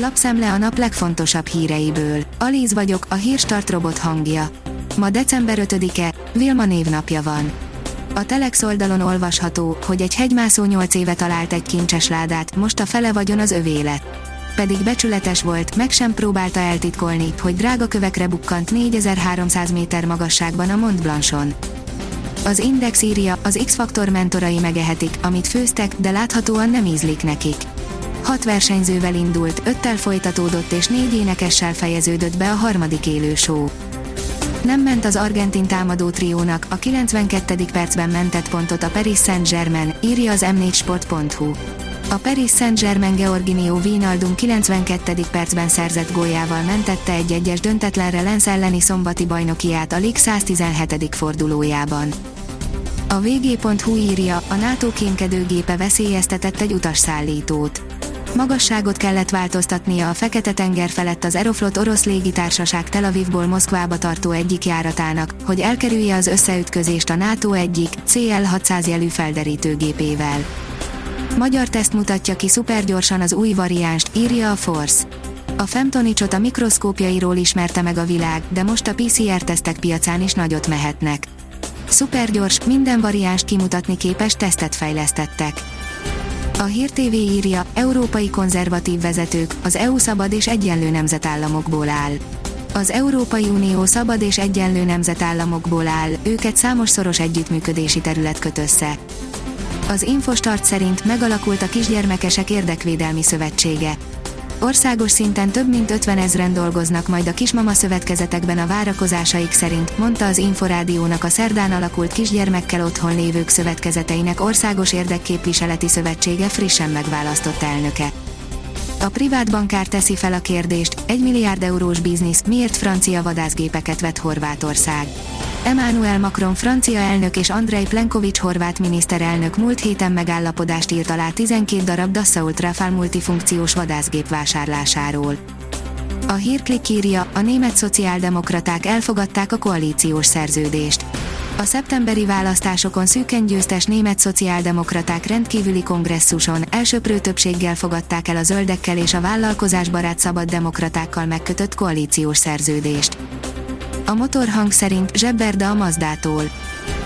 Lapszemle a nap legfontosabb híreiből. Alíz vagyok, a hírstart robot hangja. Ma december 5-e, Vilma névnapja van. A Telex oldalon olvasható, hogy egy hegymászó 8 éve talált egy kincses ládát, most a fele vagyon az övé lett. Pedig becsületes volt, meg sem próbálta eltitkolni, hogy drága kövekre bukkant 4300 méter magasságban a Mont Blanchon. Az Index írja, az X-Faktor mentorai megehetik, amit főztek, de láthatóan nem ízlik nekik. Hat versenyzővel indult, öttel folytatódott és négy énekessel fejeződött be a harmadik élő show. Nem ment az argentin támadó triónak, a 92. percben mentett pontot a Paris Saint-Germain, írja az m4sport.hu. A Paris Saint-Germain Georginio Wijnaldum 92. percben szerzett góljával mentette egy egyes döntetlenre Lenz elleni szombati bajnokiát a Lig 117. fordulójában. A vg.hu írja, a NATO kémkedőgépe veszélyeztetett egy utasszállítót. Magasságot kellett változtatnia a Fekete-tenger felett az Aeroflot orosz légitársaság Tel Avivból Moszkvába tartó egyik járatának, hogy elkerülje az összeütközést a NATO egyik, CL-600 jelű felderítőgépével. Magyar teszt mutatja ki szupergyorsan az új variánst, írja a Force. A Femtonicsot a mikroszkópjairól ismerte meg a világ, de most a PCR-tesztek piacán is nagyot mehetnek. Szupergyors, minden variánst kimutatni képes tesztet fejlesztettek. A Hír TV írja, európai konzervatív vezetők, az EU szabad és egyenlő nemzetállamokból áll. Az Európai Unió szabad és egyenlő nemzetállamokból áll, őket számos szoros együttműködési terület köt össze. Az Infostart szerint megalakult a Kisgyermekesek Érdekvédelmi Szövetsége. Országos szinten több mint 50 ezren dolgoznak majd a kismama szövetkezetekben a várakozásaik szerint, mondta az Inforádiónak a szerdán alakult kisgyermekkel otthon lévők szövetkezeteinek Országos Érdekképviseleti Szövetsége frissen megválasztott elnöke. A privát bankár teszi fel a kérdést, 1 milliárd eurós biznisz, miért francia vadászgépeket vett Horvátország. Emmanuel Macron francia elnök és Andrei Plenkovics horvát miniszterelnök múlt héten megállapodást írt alá 12 darab Dassault Rafale multifunkciós vadászgép vásárlásáról. A hírklik írja, a német szociáldemokraták elfogadták a koalíciós szerződést. A szeptemberi választásokon szűken győztes német szociáldemokraták rendkívüli kongresszuson elsőprő többséggel fogadták el a zöldekkel és a vállalkozásbarát szabad demokratákkal megkötött koalíciós szerződést. A motorhang szerint zsebberda a Mazdától.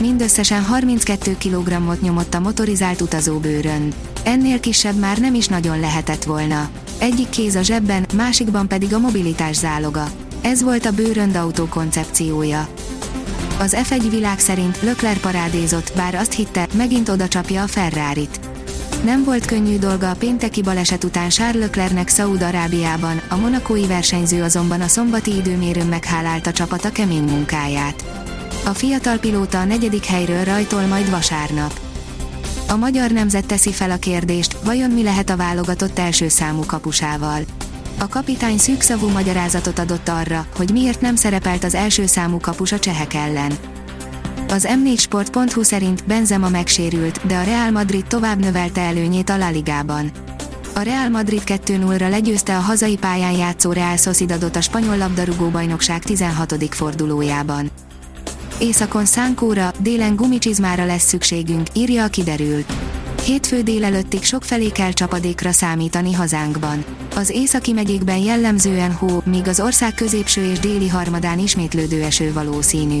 Mindösszesen 32 kg-ot nyomott a motorizált utazóbőrön. Ennél kisebb már nem is nagyon lehetett volna. Egyik kéz a zsebben, másikban pedig a mobilitás záloga. Ez volt a bőrönd autó koncepciója. Az F1 világ szerint Lökler parádézott, bár azt hitte, megint oda csapja a Ferrarit. Nem volt könnyű dolga a pénteki baleset után Charles Leclercnek Szaúd-Arábiában, a monakói versenyző azonban a szombati időmérőn meghálálta csapata kemény munkáját. A fiatal pilóta a negyedik helyről rajtol majd vasárnap. A magyar nemzet teszi fel a kérdést, vajon mi lehet a válogatott első számú kapusával. A kapitány szűkszavú magyarázatot adott arra, hogy miért nem szerepelt az első számú kapus a csehek ellen. Az m4sport.hu szerint Benzema megsérült, de a Real Madrid tovább növelte előnyét a La Ligában. A Real Madrid 2-0-ra legyőzte a hazai pályán játszó Real Sociedadot a spanyol labdarúgó bajnokság 16. fordulójában. Északon szánkóra, délen gumicsizmára lesz szükségünk, írja a kiderül. Hétfő délelőttig sokfelé kell csapadékra számítani hazánkban. Az északi megyékben jellemzően hó, míg az ország középső és déli harmadán ismétlődő eső valószínű.